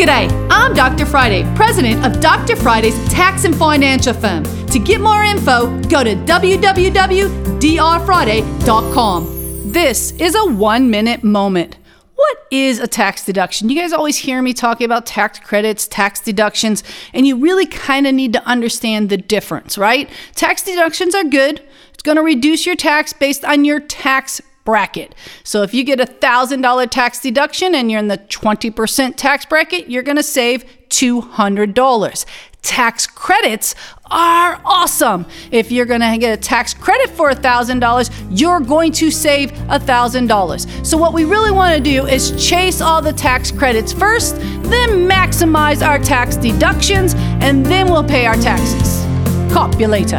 G'day, I'm Dr. Friday, president of Dr. Friday's Tax and Financial Firm. To get more info, go to www.drfriday.com. This is a one minute moment. What is a tax deduction? You guys always hear me talking about tax credits, tax deductions, and you really kind of need to understand the difference, right? Tax deductions are good. It's going to reduce your tax based on your tax bracket. So if you get a $1,000 tax deduction and you're in the 20% tax bracket, you're going to save $200. Tax credits are awesome. If you're going to get a tax credit for $1,000, you're going to save $1,000. So, what we really want to do is chase all the tax credits first, then maximize our tax deductions, and then we'll pay our taxes. Cop you later.